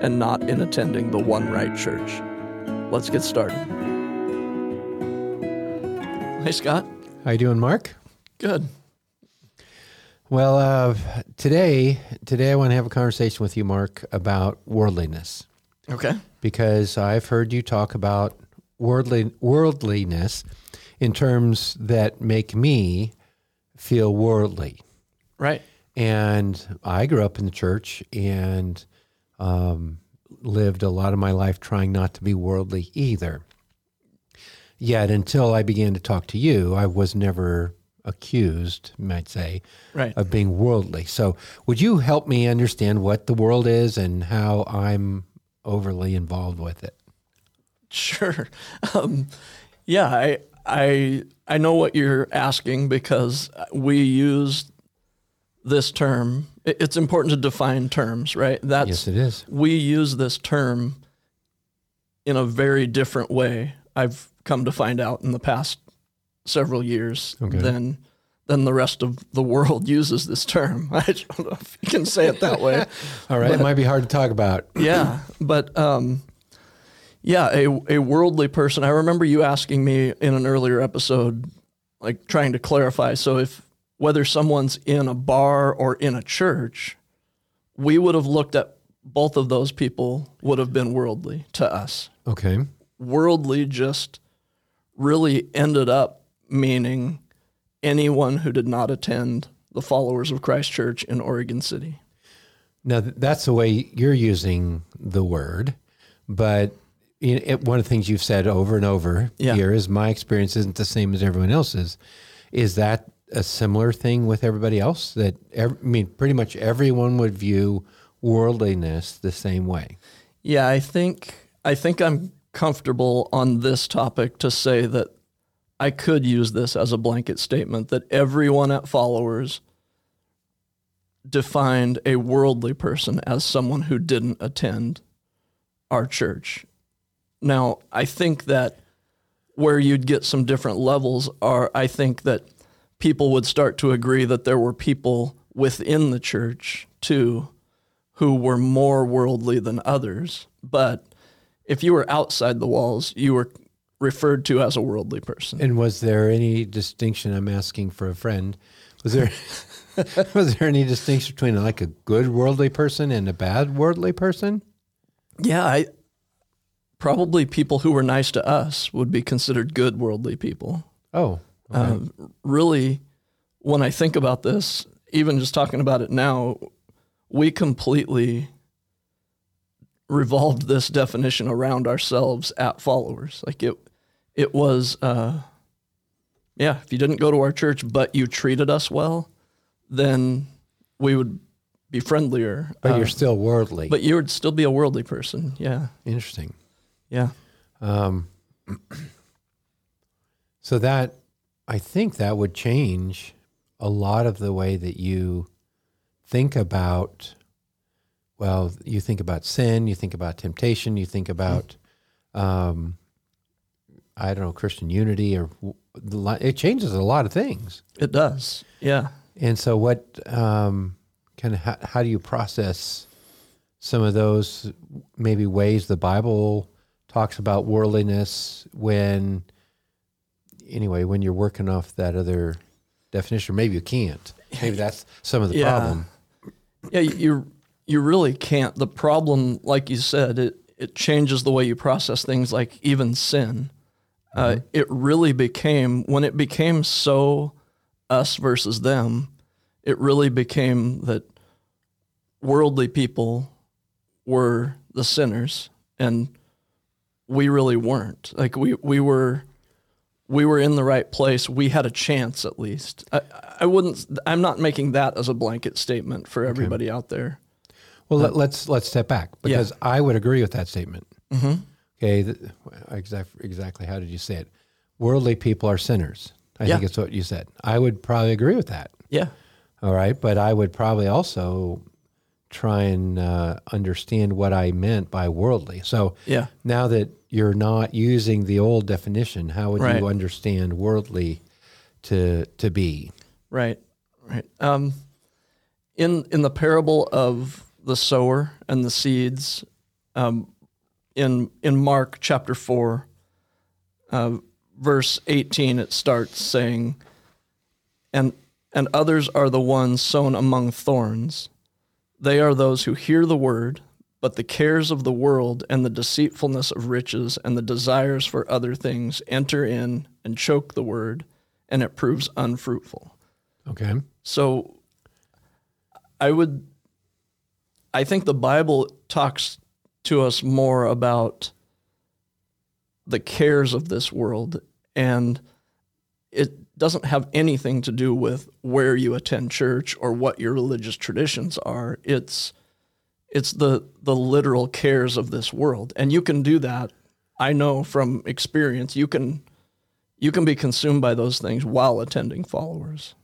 and not in attending the one right church. Let's get started. Hey, Scott. How you doing, Mark? Good. Well, uh, today, today I want to have a conversation with you, Mark, about worldliness, Okay. because I've heard you talk about worldly worldliness in terms that make me feel worldly. Right. And I grew up in the church and um, lived a lot of my life trying not to be worldly either. Yet, until I began to talk to you, I was never accused, you might say, Right. of being worldly. So, would you help me understand what the world is and how I'm overly involved with it? Sure. Um, yeah, I I I know what you're asking because we use this term. It's important to define terms, right? That's yes, it is. we use this term in a very different way. I've come to find out in the past several years Okay. than than the rest of the world uses this term. I don't know if you can say it that way. All right, it might be hard to talk about. yeah, but um, yeah, a a worldly person. I remember you asking me in an earlier episode, like trying to clarify. So if whether someone's in a bar or in a church, we would have looked at both of those people would have been worldly to us. Okay. Worldly just really ended up meaning anyone who did not attend the followers of Christ Church in Oregon City. Now, that's the way you're using the word, but it, one of the things you've said over and over Yeah. here is my experience isn't the same as everyone else's. Is that a similar thing with everybody else? That ev- I mean, pretty much everyone would view worldliness the same way. Yeah, I think I think I'm comfortable on this topic to say that I could use this as a blanket statement that everyone at followers defined a worldly person as someone who didn't attend our church. Now, I think that where you'd get some different levels are I think that people would start to agree that there were people within the church too who were more worldly than others. But if you were outside the walls, you were referred to as a worldly person. And was there any distinction? I'm asking for a friend. Was there was there any distinction between like a good worldly person and a bad worldly person? Yeah, I probably people who were nice to us would be considered good worldly people. Oh, okay. Um, really, when I think about this, even just talking about it now, we completely revolved this definition around ourselves at followers. Like it, it was, uh, yeah. If you didn't go to our church but you treated us well, then we would be friendlier. but Uh, you're still worldly. but you would still be a worldly person. Yeah, Interesting. yeah, Um, so that I think that would change a lot of the way that you think about. Well, you think about sin, you think about temptation, you think about, um, I don't know, Christian unity, or w- the li- it changes a lot of things. it does. Yeah. And so, what um, kind of how, how do you process some of those maybe ways the Bible talks about worldliness when, anyway, when you're working off that other definition, or maybe you can't. Maybe that's some of the Yeah. problem. Yeah, you you really can't. The problem, like you said, it it changes the way you process things, like even sin. Uh, it really became when it became so us versus them. It really became that worldly people were the sinners, and we really weren't. Like we we were we were in the right place. We had a chance at least. I, I wouldn't. I'm not making that as a blanket statement for everybody out there. Well, let, let's let's step back because I would agree with that statement. Okay, th- exactly, exactly. How did you say it? Worldly people are sinners. I Yeah. think it's what you said. I would probably agree with that. Yeah. All right, but I would probably also try and uh, understand what I meant by worldly. So Yeah. now that you're not using the old definition, how would Right. you understand worldly to to be? Right, right. Um, in in the parable of the sower and the seeds, um, in in Mark chapter four, uh, verse eighteen, it starts saying, "and and others are the ones sown among thorns. They are those who hear the word." But the cares of the world and the deceitfulness of riches and the desires for other things enter in and choke the word, and it proves unfruitful. Okay. So I would I think the Bible talks to us more about the cares of this world and it doesn't have anything to do with where you attend church or what your religious traditions are. It's it's the the literal cares of this world. And you can do that. I know from experience you can you can be consumed by those things while attending followers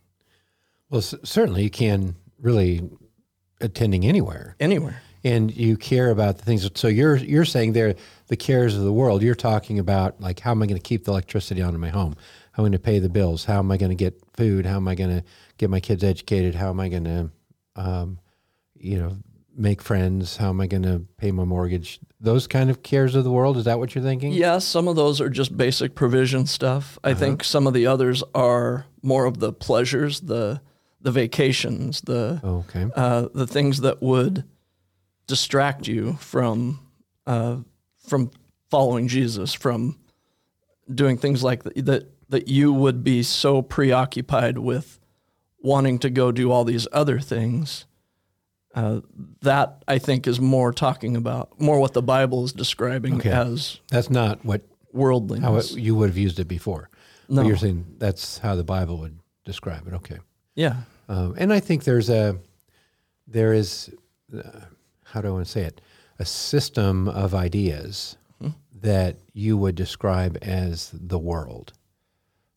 Well, c- certainly you can really attending anywhere. anywhere. and you care about the things. So you're you're saying there the cares of the world. You're talking about like how am I going to keep the electricity on in my home? How am I going to pay the bills? How am I going to get food? How am I going to get my kids educated? How am I going to, um, you know, make friends? How am I going to pay my mortgage? Those kind of cares of the world. Is that what you're thinking? Yeah, some of those are just basic provision stuff. I think some of the others are more of the pleasures, the the vacations, the okay. uh, the things that would distract you from uh, from following Jesus, from doing things like that that you would be so preoccupied with wanting to go do all these other things. Uh, that I think is more talking about more what the Bible is describing Okay. as That's not what worldliness. how it, you would have used it before. No. But you're saying that's how the Bible would describe it. Okay. yeah, Um, and I think there's a there is uh, how do I want to say it a system of ideas that you would describe as the world.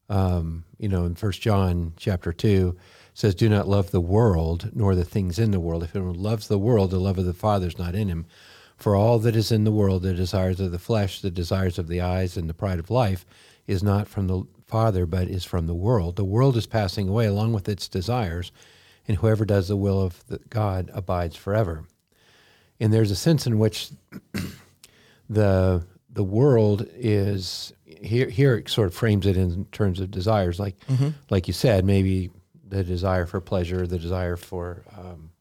Um, you know, in First John chapter two says, "Do not love the world nor the things in the world. If anyone loves the world, the love of the Father is not in him. For all that is in the world, the desires of the flesh, the desires of the eyes, and the pride of life, is not from the Father, but is from the world. The world is passing away along with its desires, and whoever does the will of the God abides forever. And there's a sense in which the the world is here. Here it sort of frames it in terms of desires, like like you said, maybe the desire for pleasure, the desire for um,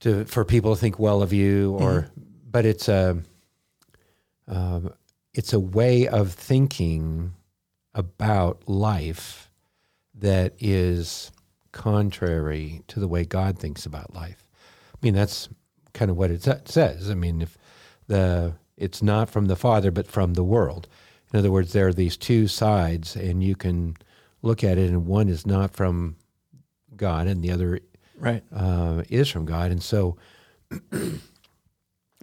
to for people to think well of you, or but it's a um, it's a way of thinking about life that is contrary to the way God thinks about life. I mean, that's kind of what it says. I mean, if the it's not from the Father, but from the world. In other words, there are these two sides, and you can look at it, and one is not from God, and the other right. uh, is from God, and so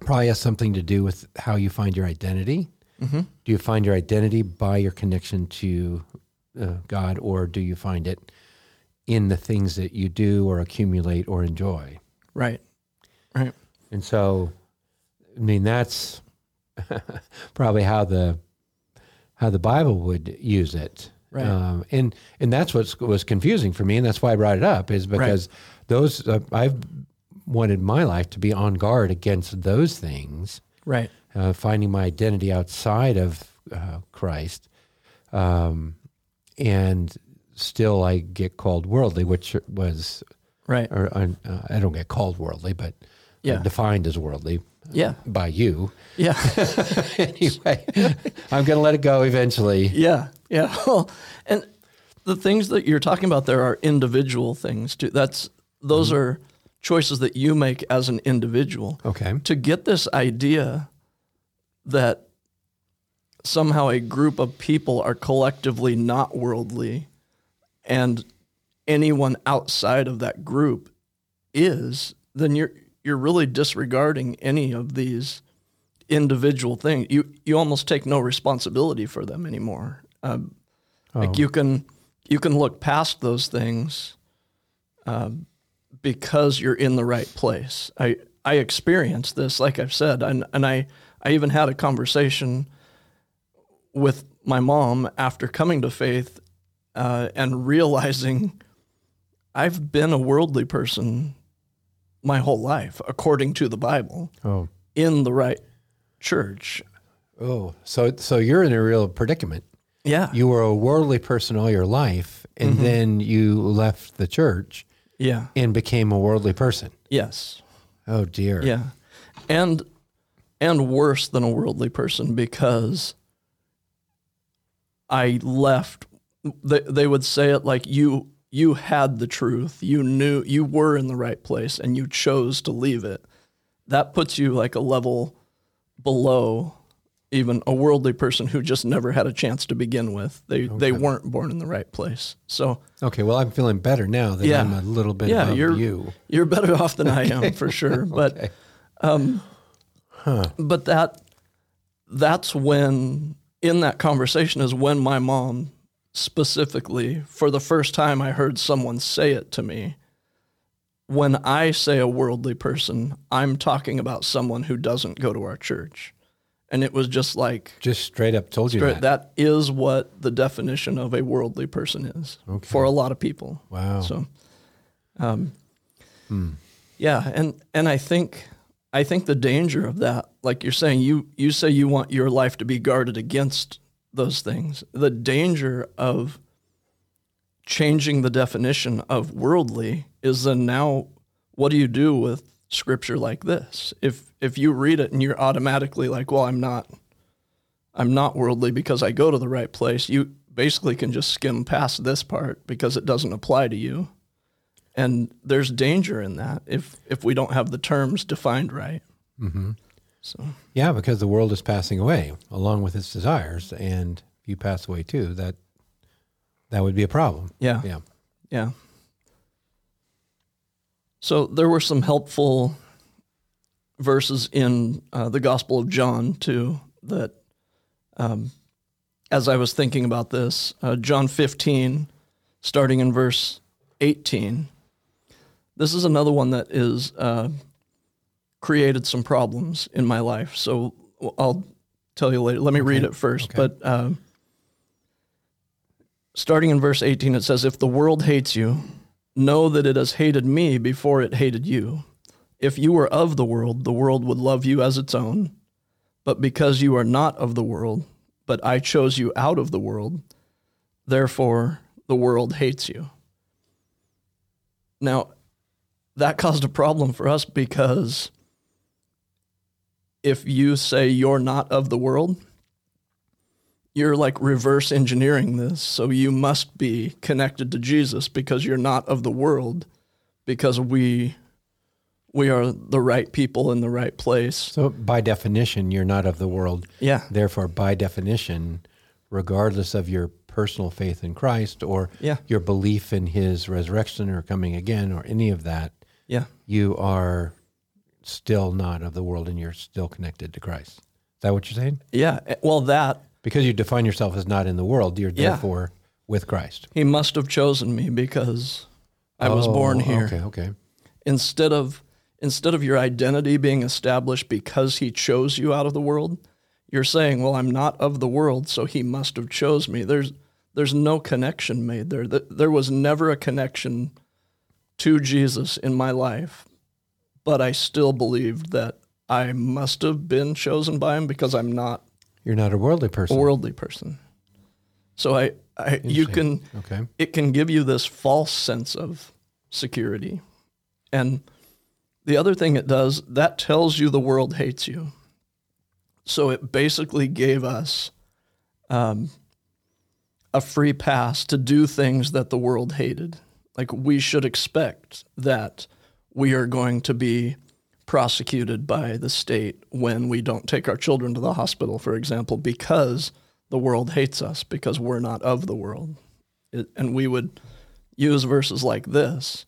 probably has something to do with how you find your identity. Mm-hmm. Do you find your identity by your connection to uh, God, or do you find it in the things that you do, or accumulate, or enjoy? Right. Right. And so, I mean, that's probably how the how the Bible would use it. Right. Um, and and that's what was confusing for me, and that's why I brought it up, is because those uh, I've wanted my life to be on guard against those things, Right. uh, finding my identity outside of uh, Christ, um, and still I get called worldly, which was Right. or uh, I don't get called worldly, but Yeah. defined as worldly Yeah. by you. Yeah. anyway, I'm going to let it go eventually. yeah. Yeah. Well, and the things that you're talking about there are individual things too. That's those mm-hmm. are choices that you make as an individual. Okay. To get this idea that somehow a group of people are collectively not worldly and anyone outside of that group is, then you're you're really disregarding any of these individual things. You you almost take no responsibility for them anymore. Um, Like you can you can look past those things um, because you're in the right place. I I experienced this, like I've said, and and I I even had a conversation with my mom after coming to faith uh, and realizing I've been a worldly person my whole life, according to the Bible, Oh, in the right church. oh, so so you're in a real predicament. Yeah. You were a worldly person all your life, and mm-hmm. then you left the church yeah. and became a worldly person. Yes. Oh dear. Yeah. And and worse than a worldly person because I left they they would say it like you you had the truth. You knew you were in the right place and you chose to leave it. That puts you like a level below even a worldly person who just never had a chance to begin with. They they weren't born in the right place. So Okay. Well, I'm feeling better now that Yeah. I'm a little bit yeah, you're you. you're better off than I am for sure. But um, but that that's when in that conversation is when my mom specifically for the first time I heard someone say it to me. When I say a worldly person, I'm talking about someone who doesn't go to our church. And it was just like Just straight up told you that. that is what the definition of a worldly person is for a lot of people. Wow. So, um, yeah, and and I think I think the danger of that, like you're saying, you you say you want your life to be guarded against those things. The danger of changing the definition of worldly is then now what do you do with scripture like this? If if you read it and you're automatically like, well, I'm not I'm not worldly because I go to the right place, you basically can just skim past this part because it doesn't apply to you. And there's danger in that if if we don't have the terms defined right. Mm-hmm. So Yeah, because the world is passing away along with its desires, and if you pass away too, that that would be a problem. yeah, Yeah. yeah. So there were some helpful verses in uh, the Gospel of John too that, um, as I was thinking about this, uh, John 15, starting in verse 18. This is another one that is uh, created some problems in my life. So I'll tell you later. Let me read it first. But uh, starting in verse 18, it says, If the world hates you, know that it has hated me before it hated you. If you were of the world, the world would love you as its own. But because you are not of the world, but I chose you out of the world, therefore the world hates you. Now, that caused a problem for us because if you say you're not of the world, you're like reverse engineering this. So you must be connected to Jesus because you're not of the world because we we are the right people in the right place. So by definition, you're not of the world. Yeah. Therefore, by definition, regardless of your personal faith in Christ or Yeah. your belief in His resurrection or coming again or any of that, Yeah. you are still not of the world and you're still connected to Christ. Is that what you're saying? Yeah. Eh, well, that Because you define yourself as not in the world, you're Yeah. therefore with Christ. he must have chosen me because I was Oh, born here. Okay, okay. instead of instead of your identity being established because he chose you out of the world you're saying well i'm not of the world so he must have chose me there's there's no connection made there there was never a connection to jesus in my life but i still believed that i must have been chosen by him because i'm not You're not a worldly person. a worldly person so i, I you can Okay. it can give you this false sense of security. And the other thing it does, that tells you the world hates you. So it basically gave us um, a free pass to do things that the world hated. Like we should expect that we are going to be prosecuted by the state when we don't take our children to the hospital, for example, because the world hates us because we're not of the world. It, and we would use verses like this.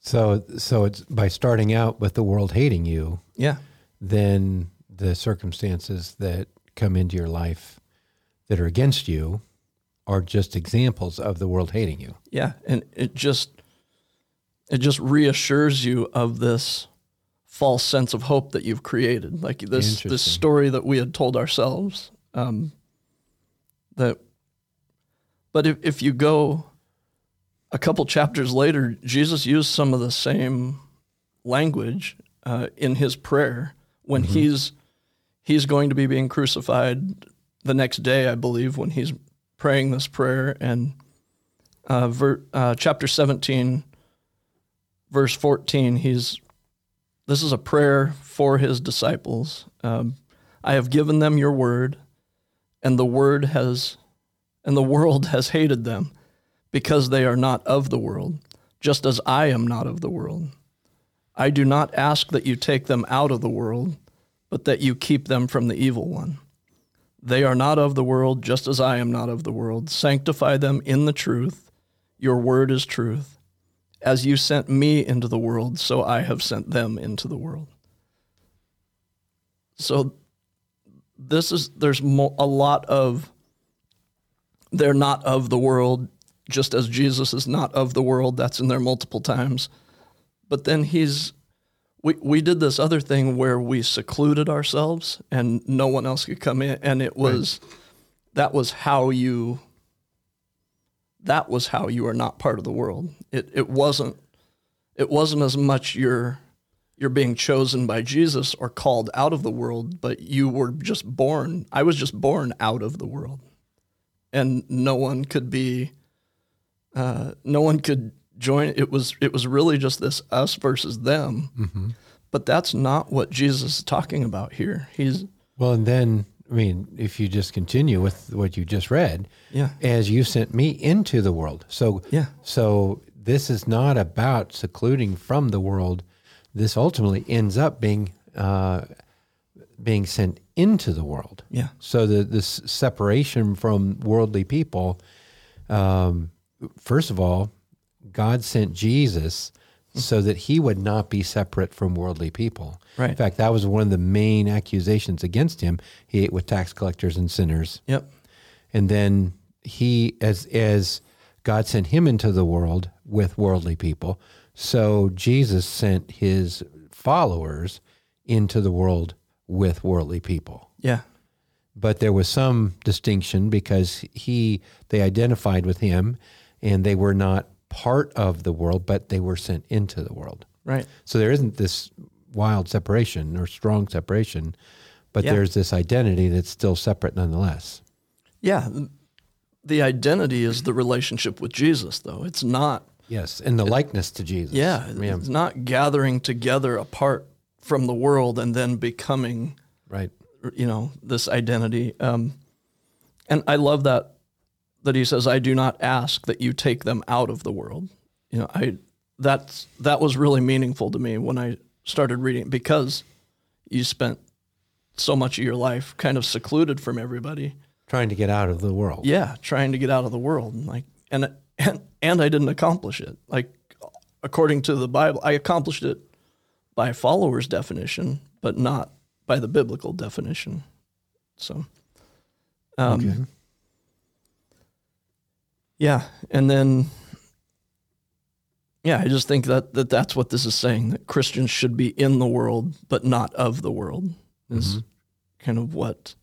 So, so it's by starting out with the world hating you, Yeah. then the circumstances that come into your life that are against you are just examples of the world hating you. Yeah, and it just it just reassures you of this false sense of hope that you've created, like this this story that we had told ourselves. Um, that, but if if you go a couple chapters later, Jesus used some of the same language uh, in his prayer when he's he's going to be being crucified the next day, I believe, when he's praying this prayer. And uh, ver, uh, chapter 17, verse 14, he's this is a prayer for his disciples. Um, I have given them your word, and the word has, and the world has hated them, because they are not of the world, just as I am not of the world. I do not ask that you take them out of the world, but that you keep them from the evil one. They are not of the world, just as I am not of the world. Sanctify them in the truth. Your word is truth. As you sent me into the world, so I have sent them into the world. So this is there's mo- a lot of they're not of the world, just as Jesus is not of the world. That's in there multiple times. But then he's we we did this other thing where we secluded ourselves and no one else could come in and it was that was how you that was how you are not part of the world. It it wasn't it wasn't as much you're you're being chosen by Jesus or called out of the world, but you were just born. I was just born out of the world, and no one could be. Uh, no one could join. It was it was really just this us versus them. But that's not what Jesus is talking about here. He's Well, and then, I mean, if you just continue with what you just read, yeah as you sent me into the world. So, Yeah. So this is not about secluding from the world. This ultimately ends up being uh, being sent into the world. yeah So the this separation from worldly people. Um, first of all, God sent Jesus so that he would not be separate from worldly people. Right. In fact, that was one of the main accusations against him. He ate with tax collectors and sinners yep and then he as as God sent him into the world with worldly people so Jesus sent his followers into the world with worldly people yeah but there was some distinction because he they identified with him and they were not part of the world but they were sent into the world right so there isn't this wild separation or strong separation but Yeah. there's this identity that's still separate nonetheless yeah. The identity is the relationship with Jesus, though. It's not Yes, and the likeness to Jesus. Yeah, yeah, it's not gathering together apart from the world and then becoming, right. you know, this identity. Um, and I love that that he says, "I do not ask that you take them out of the world." You know, I that's that was really meaningful to me when I started reading because you spent so much of your life kind of secluded from everybody. Trying to get out of the world. Yeah, trying to get out of the world, and like, and and and I didn't accomplish it. Like, according to the Bible, I accomplished it by followers' definition, but not by the biblical definition. So, um, Okay. Yeah, and then, yeah, I just think that, that that's what this is saying that Christians should be in the world, but not of the world. Is mm-hmm. kind of what.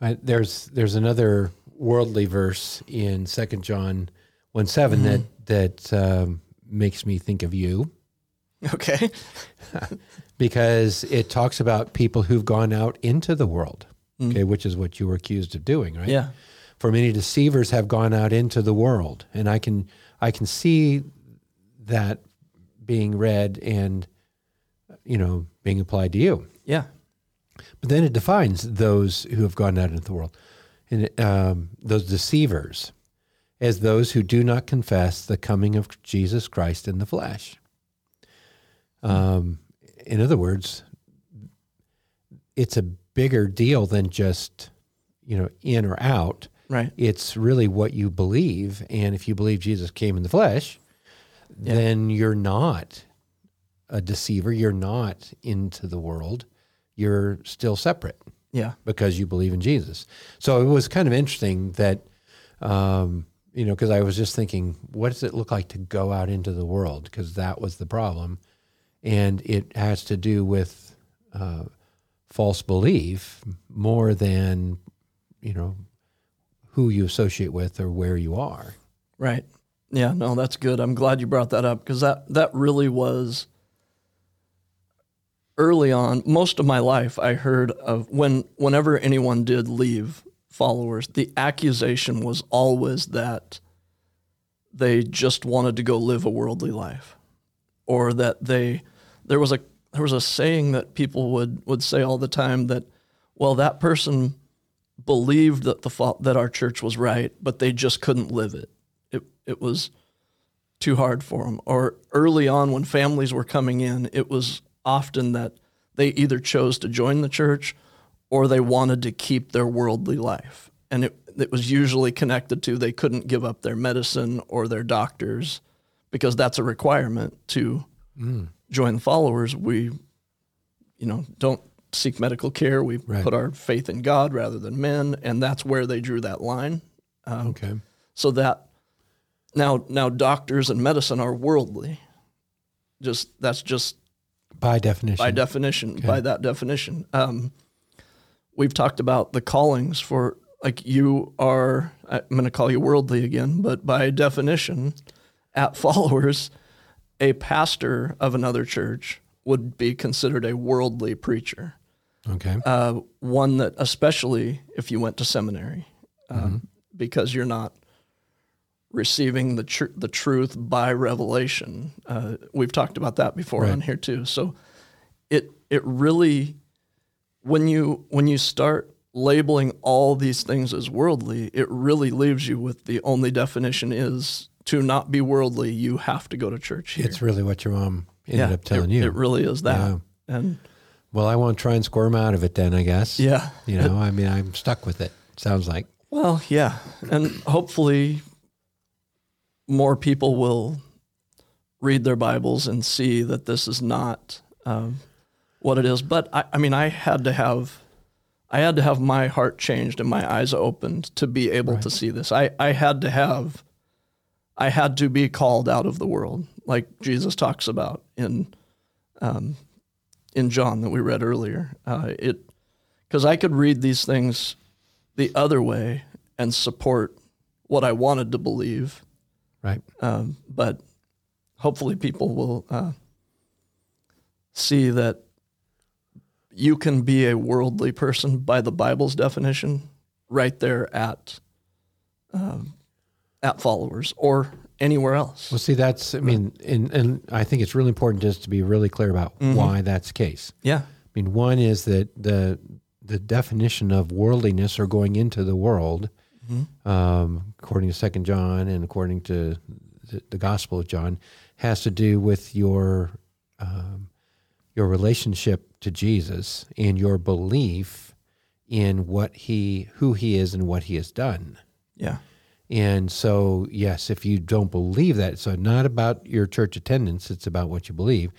I, there's there's another worldly verse in Second John one 7 that mm-hmm. that um, makes me think of you Okay. because it talks about people who've gone out into the world. Okay, mm-hmm. which is what you were accused of doing, right? Yeah. For many deceivers have gone out into the world, and I can I can see that being read and you know being applied to you. Yeah. But then it defines those who have gone out into the world, and um, those deceivers, as those who do not confess the coming of Jesus Christ in the flesh. Um, in other words, it's a bigger deal than just you know in or out. Right. It's really what you believe, and if you believe Jesus came in the flesh, Yeah. then you're not a deceiver. You're not into the world. you're still separate Yeah. because you believe in Jesus. So it was kind of interesting that, um, you know, because I was just thinking, what does it look like to go out into the world? Because that was the problem. And it has to do with uh, false belief more than, you know, who you associate with or where you are. Right. Yeah, no, that's good. I'm glad you brought that up because that, that really was early on, most of my life, I heard of when whenever anyone did leave followers, the accusation was always that they just wanted to go live a worldly life, or that they there was a there was a saying that people would would say all the time that, well, that person believed that the that our church was right, but they just couldn't live it. It it was too hard for them. Or early on, when families were coming in, it was often that they either chose to join the church or they wanted to keep their worldly life. And it, it was usually connected to they couldn't give up their medicine or their doctors because that's a requirement to mm. join the followers. We, you know, don't seek medical care. We Right. put our faith in God rather than men. And that's where they drew that line. Um, Okay. so that now now doctors and medicine are worldly just that's just By definition. by definition by that definition um, we've talked about the callings for like you are i'm going to call you worldly again but by definition at followers a pastor of another church would be considered a worldly preacher okay. uh, one that especially if you went to seminary, um, because you're not receiving the tr- the truth by revelation. Uh, we've talked about that before Right. on here too. So it it really when you when you start labeling all these things as worldly, it really leaves you with the only definition is to not be worldly. You have to go to church here. it's really what your mom ended up telling it, you. It really is that. Yeah. And well, I won't try and squirm out of it then, I guess. yeah, You know, I mean, I'm stuck with it. Sounds like. Well, yeah, and hopefully more people will read their Bibles and see that this is not um, what it is. But I, I mean, I had to have, I had to have my heart changed and my eyes opened to be able to see this. I, I had to have, I had to be called out of the world, like Jesus talks about in, um, in John that we read earlier. Uh, it, because I could read these things the other way and support what I wanted to believe. Right. Um, but hopefully, people will uh, see that you can be a worldly person by the Bible's definition, right there at um, at followers or anywhere else. Well, see, that's, I mean, and, and I think it's really important just to be really clear about Mm-hmm. why that's the case. Yeah, I mean, one is that the the definition of worldliness or going into the world, um, according to Second John and according to the, the Gospel of John, has to do with your um, your relationship to Jesus and your belief in what he who he is and what he has done. yeah, And so, yes, if you don't believe that, so not about your church attendance, it's about what you believe.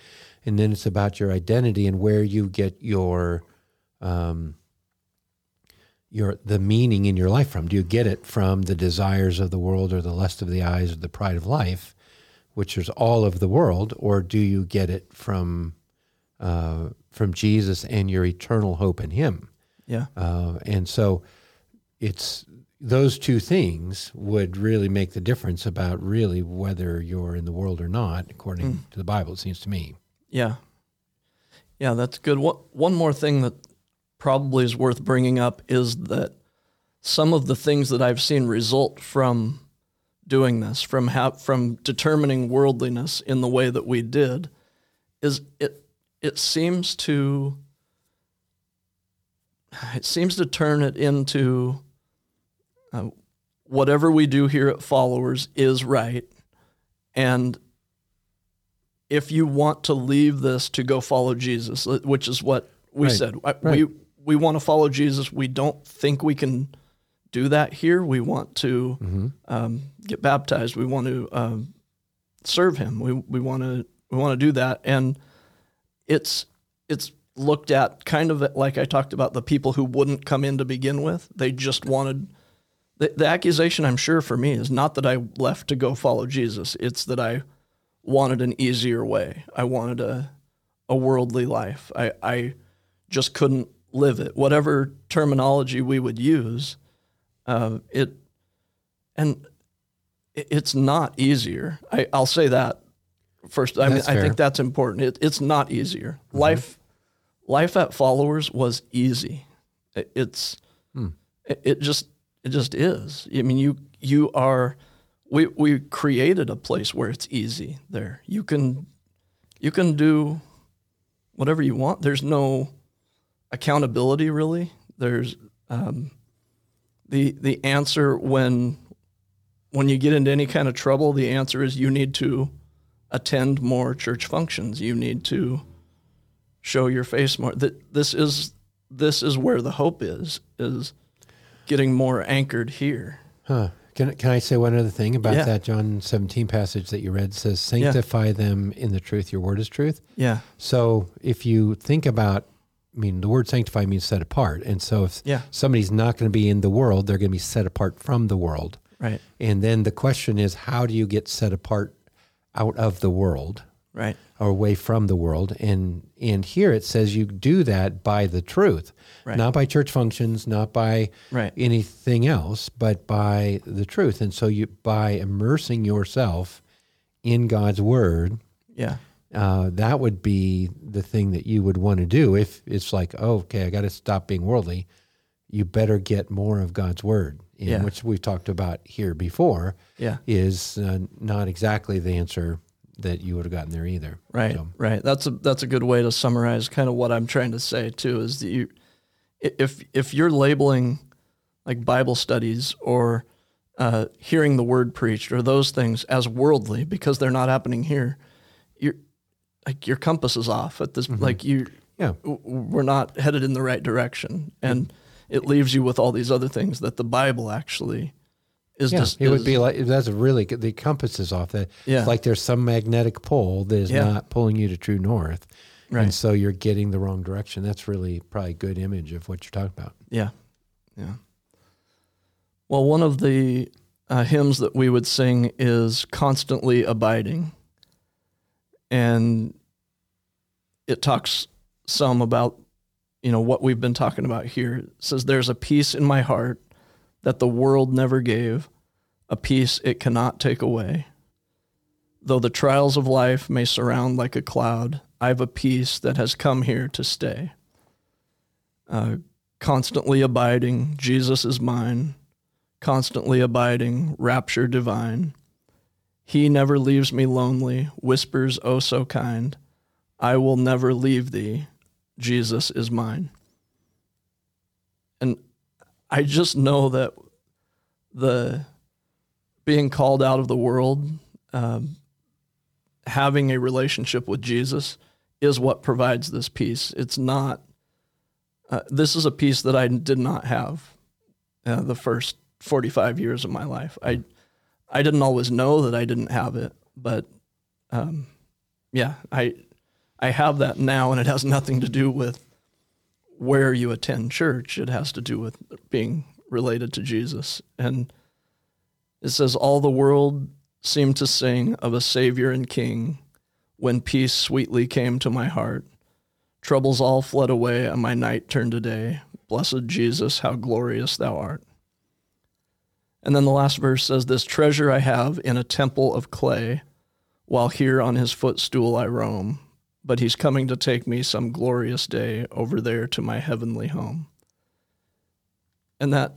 And then it's about your identity and where you get your um, your the meaning in your life from. Do you get it from the desires of the world or the lust of the eyes or the pride of life, which is all of the world, or do you get it from uh, from Jesus and your eternal hope in Him? yeah, Uh, and so it's those two things would really make the difference about really whether you're in the world or not, according hmm. to the Bible, it seems to me. yeah, yeah. That's good. What one more thing that probably is worth bringing up is that some of the things that I've seen result from doing this, from from determining worldliness in the way that we did, is it it seems to it seems to turn it into uh, whatever we do here at Followers is right, and if you want to leave this to go follow Jesus, which is what we Right. said, Right. we we want to follow Jesus. We don't think we can do that here. We want to Mm-hmm. um, get baptized. We want to um, serve Him. We we want to we want to do that, and it's it's looked at kind of like I talked about the people who wouldn't come in to begin with. They just wanted the, the accusation. I'm sure for me is not that I left to go follow Jesus. It's that I wanted an easier way. I wanted a a worldly life. I I just couldn't live it. Whatever terminology we would use, uh, it and it's not easier. I, I'll say that first. I, mean, I think that's important. It, it's not easier. Mm-hmm. Life, life at Followers was easy. It, it's, hmm. it, it, just, it just is. I mean, you, you are. We we created a place where it's easy. There, you can, you can do whatever you want. There's no accountability really. There's um, the the answer when when you get into any kind of trouble, the answer is you need to attend more church functions. You need to show your face more. That this is this is where the hope is is getting more anchored here. Huh. Can, can I say one other thing about yeah. that John 17 passage that you read? It says, Sanctify yeah. them in the truth. Your word is truth. Yeah. So if you think about, I mean, the word sanctify means set apart. And so if yeah. somebody's not going to be in the world, they're going to be set apart from the world. Right. And then the question is, how do you get set apart out of the world? Right. Or away from the world. And and here it says you do that by the truth. Right. Not by church functions, not by right. anything else, but by the truth. And so you by immersing yourself in God's word. Yeah. Uh, that would be the thing that you would want to do if it's like, oh, okay, I got to stop being worldly. You better get more of God's word in, yeah. which we've talked about here before, yeah. is uh, not exactly the answer that you would have gotten there either. Right, so. right. That's a that's a good way to summarize kind of what I'm trying to say too. Is that you, if if you're labeling like Bible studies or uh, hearing the word preached or those things as worldly because they're not happening here, you're like your compass is off at this. Mm-hmm. Like you, yeah, we're not headed in the right direction, and it leaves you with all these other things that the Bible actually is. Yeah, just, it is, would be like that's really good, the compass is off. That yeah. it's like there's some magnetic pole that is yeah. not pulling you to true north, right. and so you're getting the wrong direction. That's really probably a good image of what you're talking about. Yeah, yeah. Well, one of the uh, hymns that we would sing is "Constantly Abiding," and it talks some about you know what we've been talking about here. It says there's a peace in my heart that the world never gave, a peace it cannot take away. Though the trials of life may surround like a cloud, I've a peace that has come here to stay. Uh, constantly abiding, Jesus is mine. Constantly abiding, rapture divine. He never leaves me lonely, whispers oh so kind. I will never leave thee, Jesus is mine. And I just know that the being called out of the world, um, having a relationship with Jesus is what provides this peace. It's not, uh, this is a peace that I did not have uh, the first 45 years of my life. I, I didn't always know that I didn't have it, but um, yeah, I, I have that now, and it has nothing to do with where you attend church. It has to do with being related to Jesus. And it says, All the world seemed to sing of a Savior and King when peace sweetly came to my heart. Troubles all fled away, and my night turned to day. Blessed Jesus, how glorious thou art. And then the last verse says, This treasure I have in a temple of clay, while here on his footstool I roam but he's coming to take me some glorious day over there to my heavenly home. And that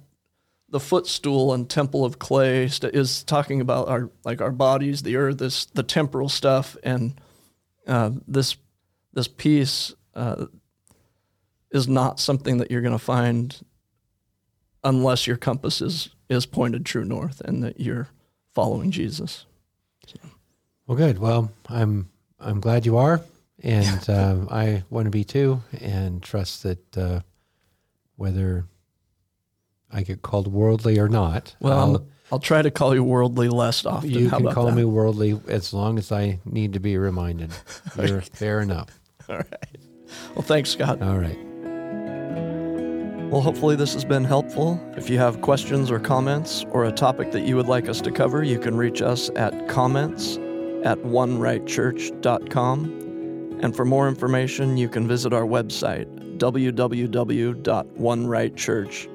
the footstool and temple of clay is talking about our like our bodies, the earth, this the temporal stuff, and uh, this this peace uh, is not something that you're going to find unless your compass is is pointed true north and that you're following Jesus. So. Well, good. Well, I'm I'm glad you are and um, I want to be too, and trust that uh, whether I get called worldly or not, well, I'll, I'll try to call you worldly less often. You How can call that? me worldly as long as I need to be reminded. You're fair enough. All right. well, thanks, Scott. All right. Well, hopefully, this has been helpful. If you have questions or comments or a topic that you would like us to cover, you can reach us at comments at onerightchurch.com. And for more information, you can visit our website, www.onerightchurch.com.